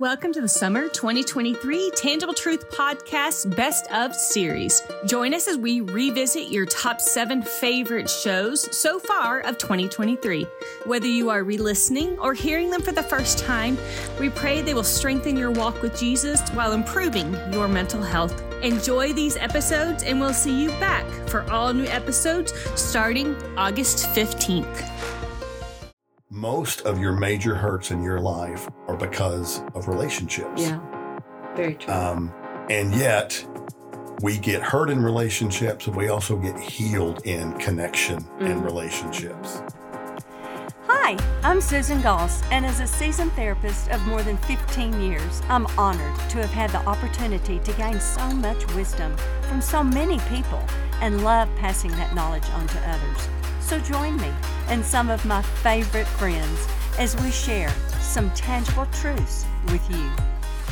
Welcome to the Summer 2023 Tangible Truth Podcast Best of Series. Join us as we revisit your top seven favorite shows so far of 2023. Whether you are re listening or hearing them for the first time, we pray they will strengthen your walk with Jesus while improving your mental health. Enjoy these episodes, and we'll see you back for all new episodes starting August 15th most of your major hurts in your life are because of relationships. Yeah, very true. Um, and yet, we get hurt in relationships and we also get healed in connection mm-hmm. and relationships. Hi, I'm Susan Goss, and as a seasoned therapist of more than 15 years, I'm honored to have had the opportunity to gain so much wisdom from so many people and love passing that knowledge on to others. So join me and some of my favorite friends as we share some tangible truths with you.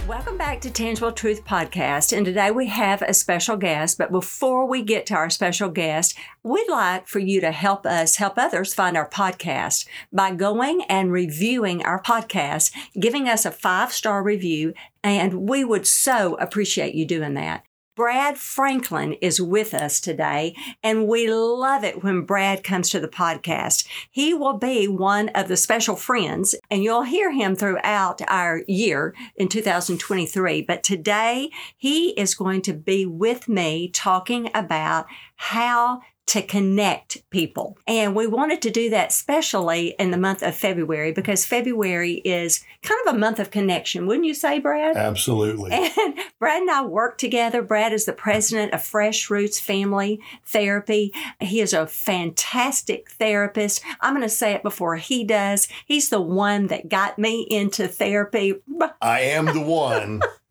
Welcome back to Tangible Truth Podcast. And today we have a special guest. But before we get to our special guest, we'd like for you to help us help others find our podcast by going and reviewing our podcast, giving us a five star review. And we would so appreciate you doing that. Brad Franklin is with us today, and we love it when Brad comes to the podcast. He will be one of the special friends, and you'll hear him throughout our year in 2023. But today, he is going to be with me talking about how to connect people. And we wanted to do that especially in the month of February because February is kind of a month of connection, wouldn't you say, Brad? Absolutely. And Brad and I work together. Brad is the president of Fresh Roots Family Therapy. He is a fantastic therapist. I'm going to say it before he does. He's the one that got me into therapy. I am the one.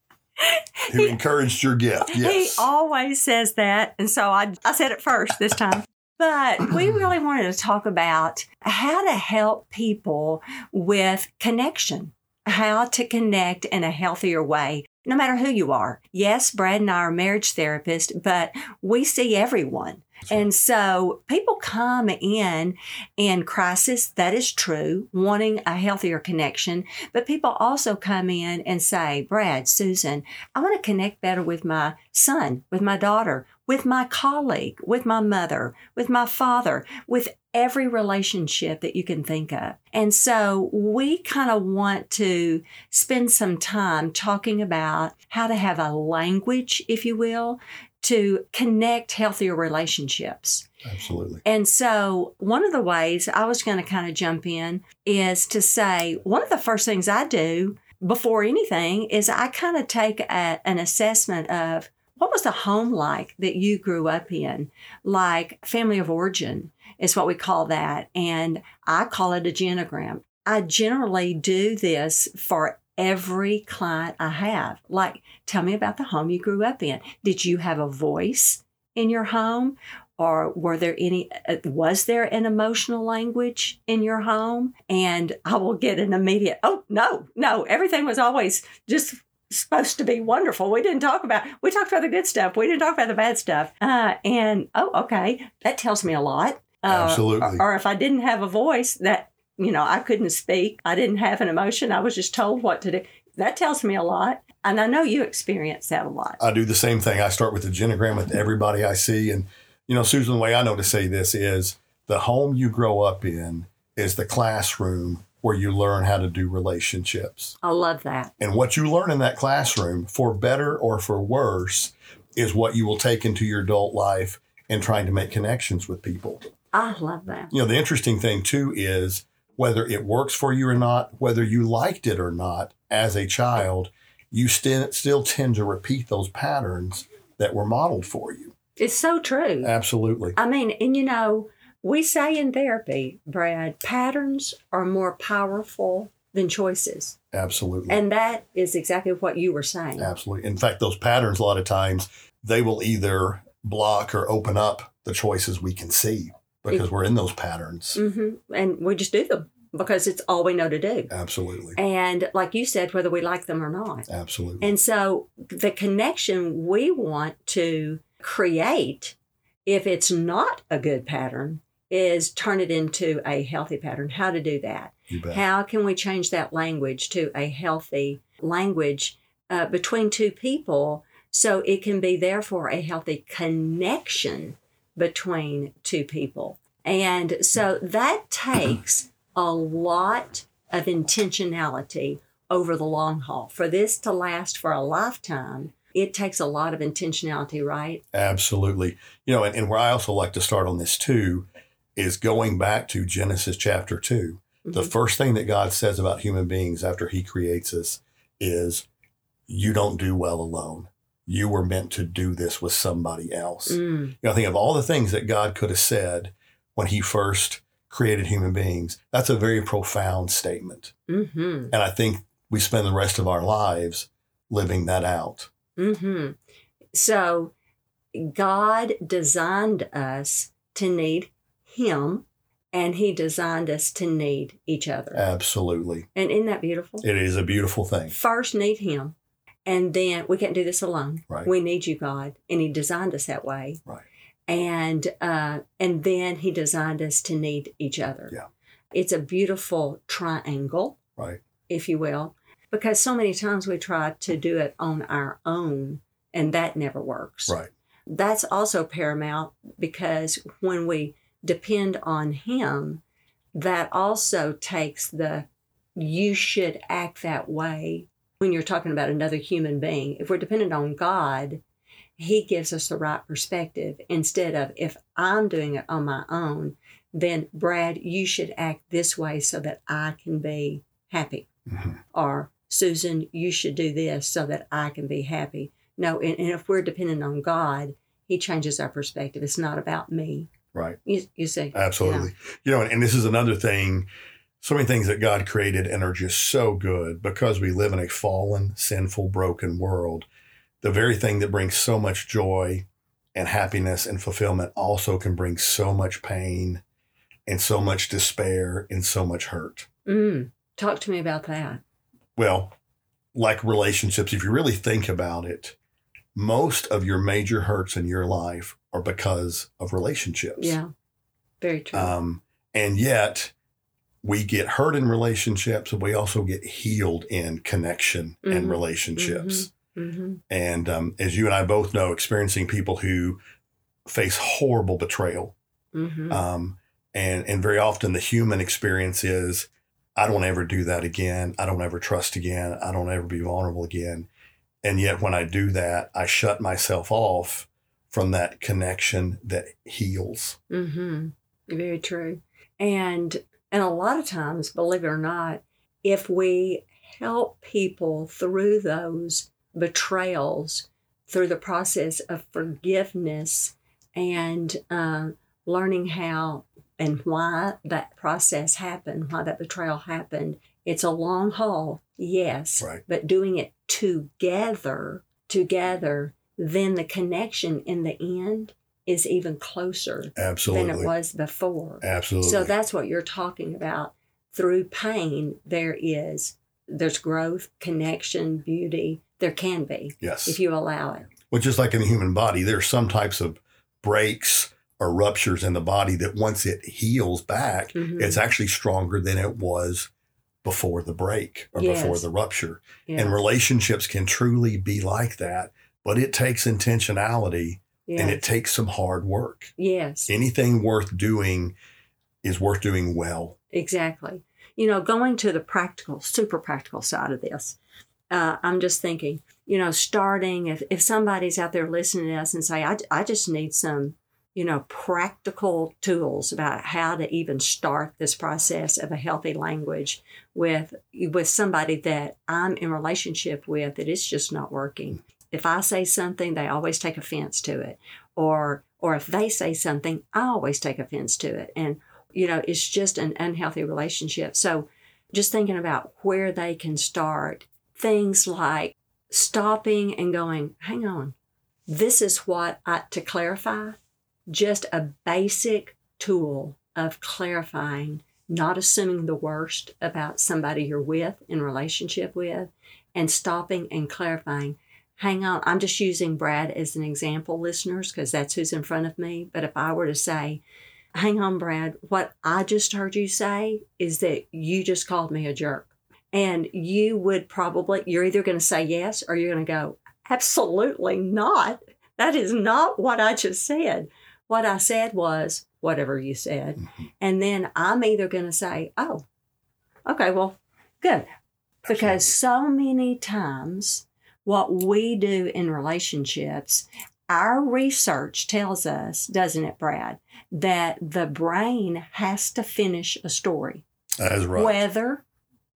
who encouraged your gift. Yes. He always says that. And so I, I said it first this time. But we really wanted to talk about how to help people with connection, how to connect in a healthier way, no matter who you are. Yes, Brad and I are marriage therapists, but we see everyone. And so people come in in crisis, that is true, wanting a healthier connection. But people also come in and say, Brad, Susan, I want to connect better with my son, with my daughter, with my colleague, with my mother, with my father, with every relationship that you can think of. And so we kind of want to spend some time talking about how to have a language, if you will, to connect healthier relationships. Absolutely. And so, one of the ways I was going to kind of jump in is to say one of the first things I do before anything is I kind of take a, an assessment of what was the home like that you grew up in, like family of origin is what we call that. And I call it a genogram. I generally do this for every client I have. Like, tell me about the home you grew up in. Did you have a voice in your home? Or were there any, uh, was there an emotional language in your home? And I will get an immediate, oh, no, no, everything was always just supposed to be wonderful. We didn't talk about, we talked about the good stuff. We didn't talk about the bad stuff. Uh, and, oh, okay, that tells me a lot. Uh, Absolutely. Or, or, if I didn't have a voice, that you know, I couldn't speak. I didn't have an emotion. I was just told what to do. That tells me a lot. And I know you experience that a lot. I do the same thing. I start with the genogram with everybody I see. And, you know, Susan, the way I know to say this is the home you grow up in is the classroom where you learn how to do relationships. I love that. And what you learn in that classroom, for better or for worse, is what you will take into your adult life and trying to make connections with people. I love that. You know, the interesting thing too is whether it works for you or not, whether you liked it or not as a child, you st- still tend to repeat those patterns that were modeled for you. It's so true. Absolutely. I mean, and you know, we say in therapy, Brad, patterns are more powerful than choices. Absolutely. And that is exactly what you were saying. Absolutely. In fact, those patterns, a lot of times, they will either block or open up the choices we can see because it, we're in those patterns. Mm-hmm. And we just do them because it's all we know to do. Absolutely. And like you said, whether we like them or not. Absolutely. And so the connection we want to create, if it's not a good pattern, is turn it into a healthy pattern. How to do that? How can we change that language to a healthy language uh, between two people so it can be therefore a healthy connection between two people. And so that takes a lot of intentionality over the long haul. For this to last for a lifetime, it takes a lot of intentionality, right? Absolutely. You know, and, and where I also like to start on this too is going back to Genesis chapter 2. The Mhm. first thing that God says about human beings after he creates us is, You don't do well alone. You were meant to do this with somebody else. Mm, You know, I think of all the things that God could have said when he first created human beings. That's a very profound statement. hmm And I think we spend the rest of our lives living that out. hmm So God designed us to need Him, and He designed us to need each other. Absolutely. and isn't that beautiful? It is a beautiful thing. First, need Him, and then we can't do this alone. Right. We need you, God, and He designed us that way. Right. And uh, and then He designed us to need each other. Yeah. It's a beautiful triangle. Right. if you will, because so many times we try to do it on our own and that never works. Right. That's also paramount because when we depend on Him, that also takes the you should act that way when you're talking about another human being. If we're dependent on God, He gives us the right perspective instead of if I'm doing it on my own, then Brad, you should act this way so that I can be happy. Mhm. Or Susan, you should do this so that I can be happy. No, and, and if we're dependent on God, He changes our perspective. It's not about me. Right. You, you see? Absolutely. You know, and, and this is another thing. So many things that God created and are just so good because we live in a fallen, sinful, broken world. The very thing that brings so much joy and happiness and fulfillment also can bring so much pain and so much despair and so much hurt. Mm, talk to me about that. Well, like relationships, if you really think about it, most of your major hurts in your life are because of relationships. Yeah. Very true. Um, and yet we get hurt in relationships but we also get healed in connection and Mhm. relationships. hmm And um, as you and I both know, experiencing people who face horrible betrayal. hmm Um, and, and very often the human experience is, I don't ever do that again. I don't ever trust again. I don't ever be vulnerable again. And yet when I do that, I shut myself off from that connection that heals. hmm Very true. And and a lot of times, believe it or not, if we help people through those betrayals, through the process of forgiveness and uh, learning how and why that process happened, why that betrayal happened, it's a long haul, yes, Right. but doing it together, together, then the connection in the end is even closer Absolutely. than it was before. Absolutely. So that's what you're talking about. Through pain, there is there's growth, connection, beauty. There can be yes. if you allow it. well, just like in the human body, there's some types of breaks or ruptures in the body that once it heals back, Mhm. it's actually stronger than it was before the break or before the rupture. Yeah. And relationships can truly be like that, but it takes intentionality and it takes some hard work. yes. Anything worth doing is worth doing well. Exactly. You know, going to the practical, super practical side of this, uh, I'm just thinking, you know, starting, if, if somebody's out there listening to us and say, I, I just need some, you know, practical tools about how to even start this process of a healthy language with with somebody that I'm in relationship with that it's just not working. If I say something, they always take offense to it. Or or if they say something, I always take offense to it. And you know, it's just an unhealthy relationship. So just thinking about where they can start, things like stopping and going, hang on, this is what I, to clarify, just a basic tool of clarifying, not assuming the worst about somebody you're with, in relationship with, and stopping and clarifying. Hang on, I'm just using Brad as an example, listeners, because that's who's in front of me. But if I were to say, hang on, Brad, what I just heard you say is that you just called me a jerk. And you would probably, you're either going to say yes or you're going to go, absolutely not. That is not what I just said. What I said was whatever you said. Mhm. And then I'm either going to say, oh, okay, well, good. Because so many times, what we do in relationships, our research tells us, doesn't it, Brad, that the brain has to finish a story, That is right. whether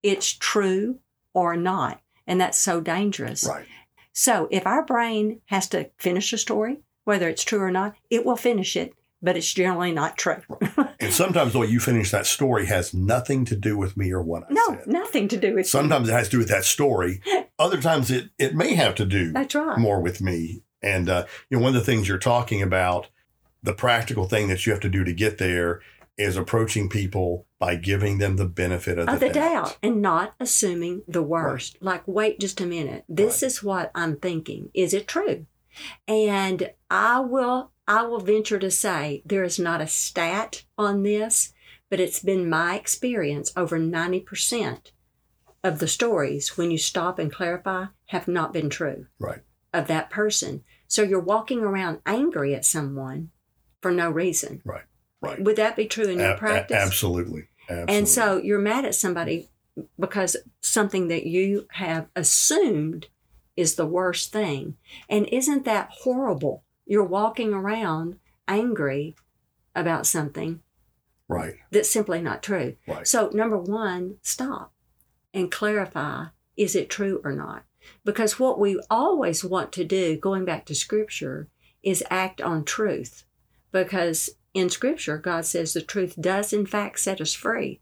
it's true or not. And that's so dangerous. right. So if our brain has to finish a story, whether it's true or not, it will finish it, but it's generally not true. And sometimes the way you finish that story has nothing to do with me or what I no, said. No, nothing to do with Sometimes it has to do with that story. Other times it, it may have to do That's right. more with me. And uh, you know, one of the things you're talking about, the practical thing that you have to do to get there is approaching people by giving them the benefit of, of the doubt and not assuming the worst. Like, wait just a minute. This is what I'm thinking. Is it true? And I will I will venture to say there is not a stat on this, but it's been my experience over 90% of the stories when you stop and clarify have not been true Right. of that person. So you're walking around angry at someone for no reason. Right. Right. Would that be true in your A- a- practice? absolutely. Absolutely. And so you're mad at somebody because something that you have assumed is the worst thing. And isn't that horrible? You're walking around angry about something right. that's simply not true. Right. So, number one, stop and clarify is it true or not? Because what we always want to do, going back to scripture, is act on truth. Because in scripture, God says the truth does, in fact, set us free.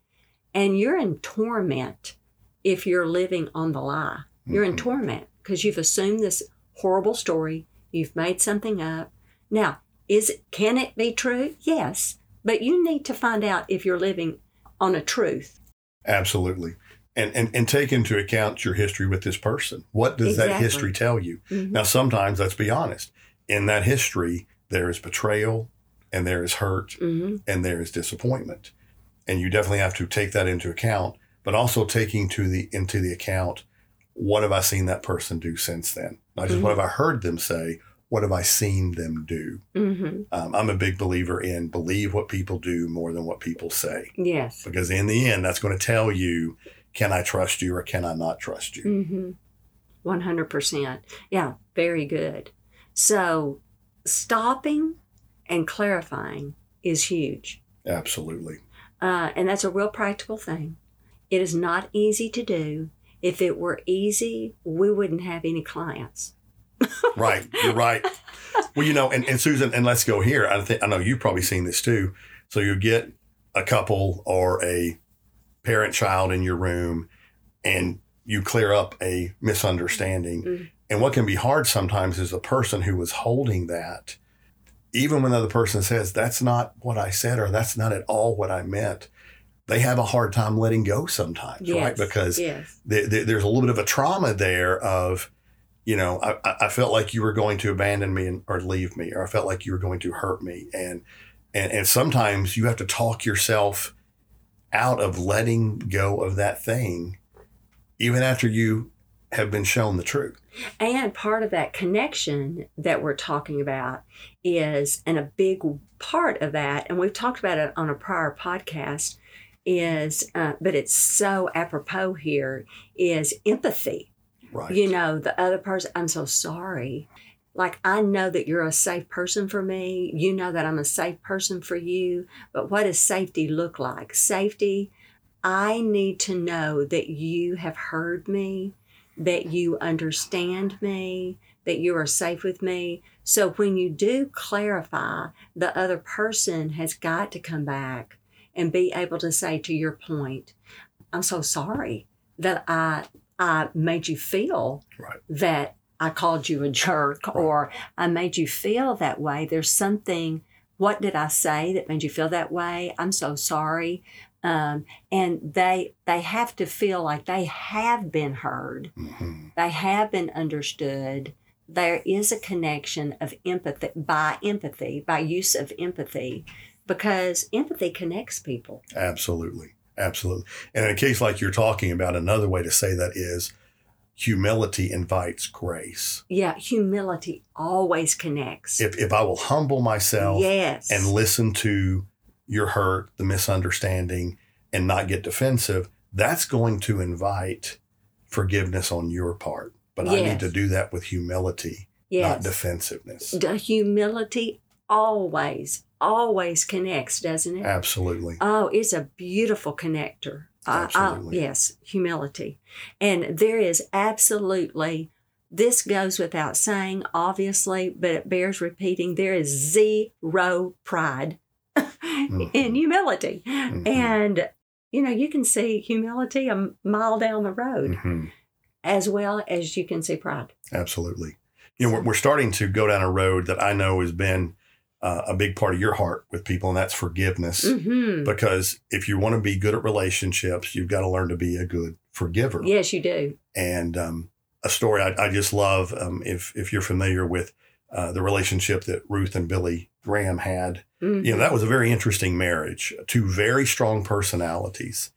And you're in torment if you're living on the lie. You're in Mhm. torment because you've assumed this horrible story, you've made something up. Now, is it, can it be true? Yes. But you need to find out if you're living on a truth. Absolutely. And, and and take into account your history with this person. What does that history tell you? Mhm. Now, sometimes, let's be honest, in that history, there is betrayal and there is hurt Mhm. and there is disappointment. And you definitely have to take that into account, but also taking to the into the account what have I seen that person do since then? Not just what have I heard them say, what have I seen them do? Mhm. Um, I'm a big believer in believe what people do more than what people say. Yes. Because in the end, that's going to tell you can I trust you or can I not trust you? Mm-hmm. 100%. Yeah, very good. So, stopping and clarifying is huge. Absolutely. Uh, and that's a real practical thing. It is not easy to do. If it were easy, we wouldn't have any clients. Right. You're right. Well, you know, and, and Susan, and let's go here. I think I know you've probably seen this too. So you get a couple or a parent child in your room and you clear up a misunderstanding. Mhm. And what can be hard sometimes is the person who was holding that, even when the other person says, that's not what I said or that's not at all what I meant, they have a hard time letting go sometimes, right? Because yes. th- th- there's a little bit of a trauma there of, you know, I, I- I felt like you were going to abandon me and, or leave me, or I felt like you were going to hurt me, and and and sometimes you have to talk yourself out of letting go of that thing, even after you have been shown the truth. And part of that connection that we're talking about is, and a big part of that, and we've talked about it on a prior podcast, is, uh, but it's so apropos here, is empathy. Right. You know, the other person, I'm so sorry. Like, I know that you're a safe person for me. You know that I'm a safe person for you. But what does safety look like? Safety, I need to know that you have heard me, that you understand me, that you are safe with me. So when you do clarify, the other person has got to come back and be able to say, to your point, I'm so sorry that I I made you feel Right. that I called you a jerk or I made you feel that way. There's something, what did I say that made you feel that way? I'm so sorry. Um, and they they have to feel like they have been heard, hmm they have been understood. There is a connection of empathy by empathy, by use of empathy, because empathy connects people. Absolutely. Absolutely. And in a case like you're talking about, another way to say that is humility invites grace. Yeah, humility always connects. If, if I will humble myself yes. and listen to your hurt, the misunderstanding, and not get defensive, that's going to invite forgiveness on your part. But I need to do that with humility, yes. not defensiveness. The humility always, always connects, doesn't it? Absolutely. Oh, it's a beautiful connector. I- I- Absolutely. yes, humility. And there is absolutely, this goes without saying, obviously, but it bears repeating there is zero pride in humility. Mhm. And, you know, you can see humility a mile down the road Mhm. as well as you can see pride. Absolutely. You know, we're, we're starting to go down a road that I know has been uh, a big part of your heart with people, and that's forgiveness. hmm Because if you want to be good at relationships, you've got to learn to be a good forgiver. Yes, you do. And um, a story I, I just love, um, if if you're familiar with uh, the relationship that Ruth and Billy Graham had, Mhm. you know that was a very interesting marriage. Two very strong personalities.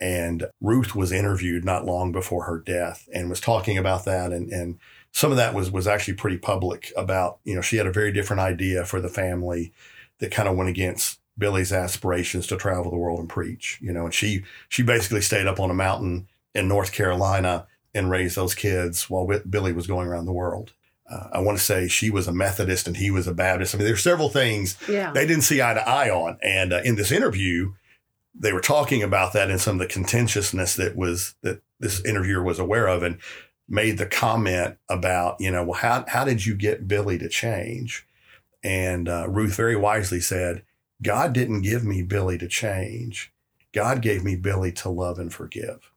And Ruth was interviewed not long before her death and was talking about that. And, and some of that was, was actually pretty public about, you know, she had a very different idea for the family that kind of went against Billy's aspirations to travel the world and preach, you know, and she, she basically stayed up on a mountain in North Carolina and raised those kids while Billy was going around the world. Uh, I want to say she was a Methodist and he was a Baptist. I mean, there's several things yeah. they didn't see eye to eye on. And uh, in this interview, they were talking about that and some of the contentiousness that was that this interviewer was aware of, and made the comment about, you know, well, how how did you get Billy to change? And uh, Ruth very wisely said, God didn't give me Billy to change. God gave me Billy to love and forgive.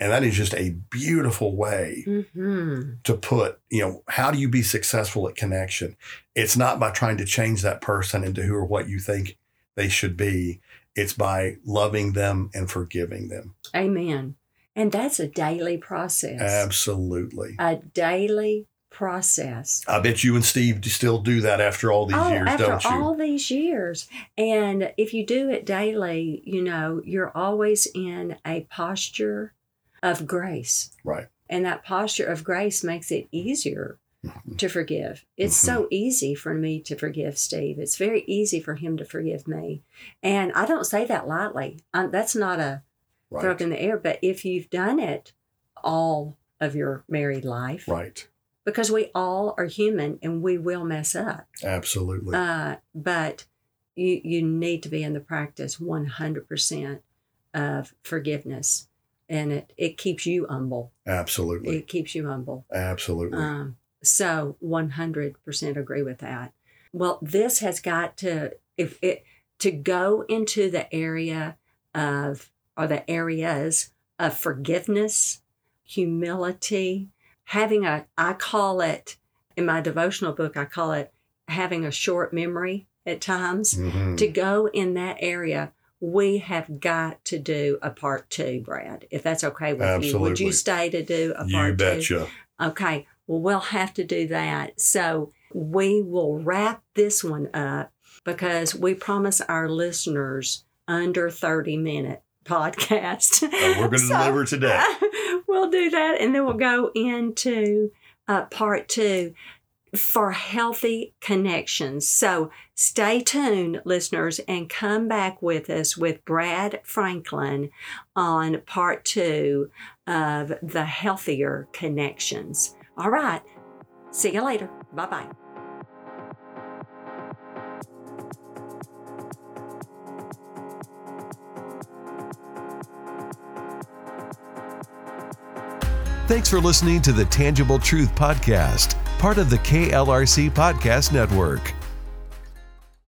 And that is just a beautiful way hmm to put, you know, how do you be successful at connection? It's not by trying to change that person into who or what you think they should be. It's by loving them and forgiving them. Amen. And that's a daily process. Absolutely. A daily process. I bet you and Steve still do that after all these oh, years, after don't you? After all these years. And if you do it daily, you know, you're always in a posture of grace. right. And that posture of grace makes it easier Mhm. to forgive. It's so easy for me to forgive Steve. It's very easy for him to forgive me. And I don't say that lightly. Um, that's not a throw Right. up in the air. But if you've done it all of your married life, Right. because we all are human and we will mess up. Absolutely. Uh, but you you need to be in the practice 100% of forgiveness. And it, it keeps you humble. Absolutely. It keeps you humble. Absolutely. Um, so 100% agree with that. Well, this has got to if it to go into the area of or the areas of forgiveness, humility, having a I call it in my devotional book I call it having a short memory at times. Mhm. To go in that area, we have got to do a part two, Brad, if that's okay with you. Would you stay to do a You part two? betcha. Okay, well, we'll have to do that. So we will wrap this one up because we promise our listeners under 30 minute podcast. Uh, we're going to So, deliver today. we'll do that and then we'll go into uh, part two for healthy connections. So stay tuned, listeners, and come back with us with Brad Franklin on part two of the healthier connections. All right. See you later. Bye bye. Thanks for listening to the Tangible Truth Podcast, part of the KLRC Podcast Network.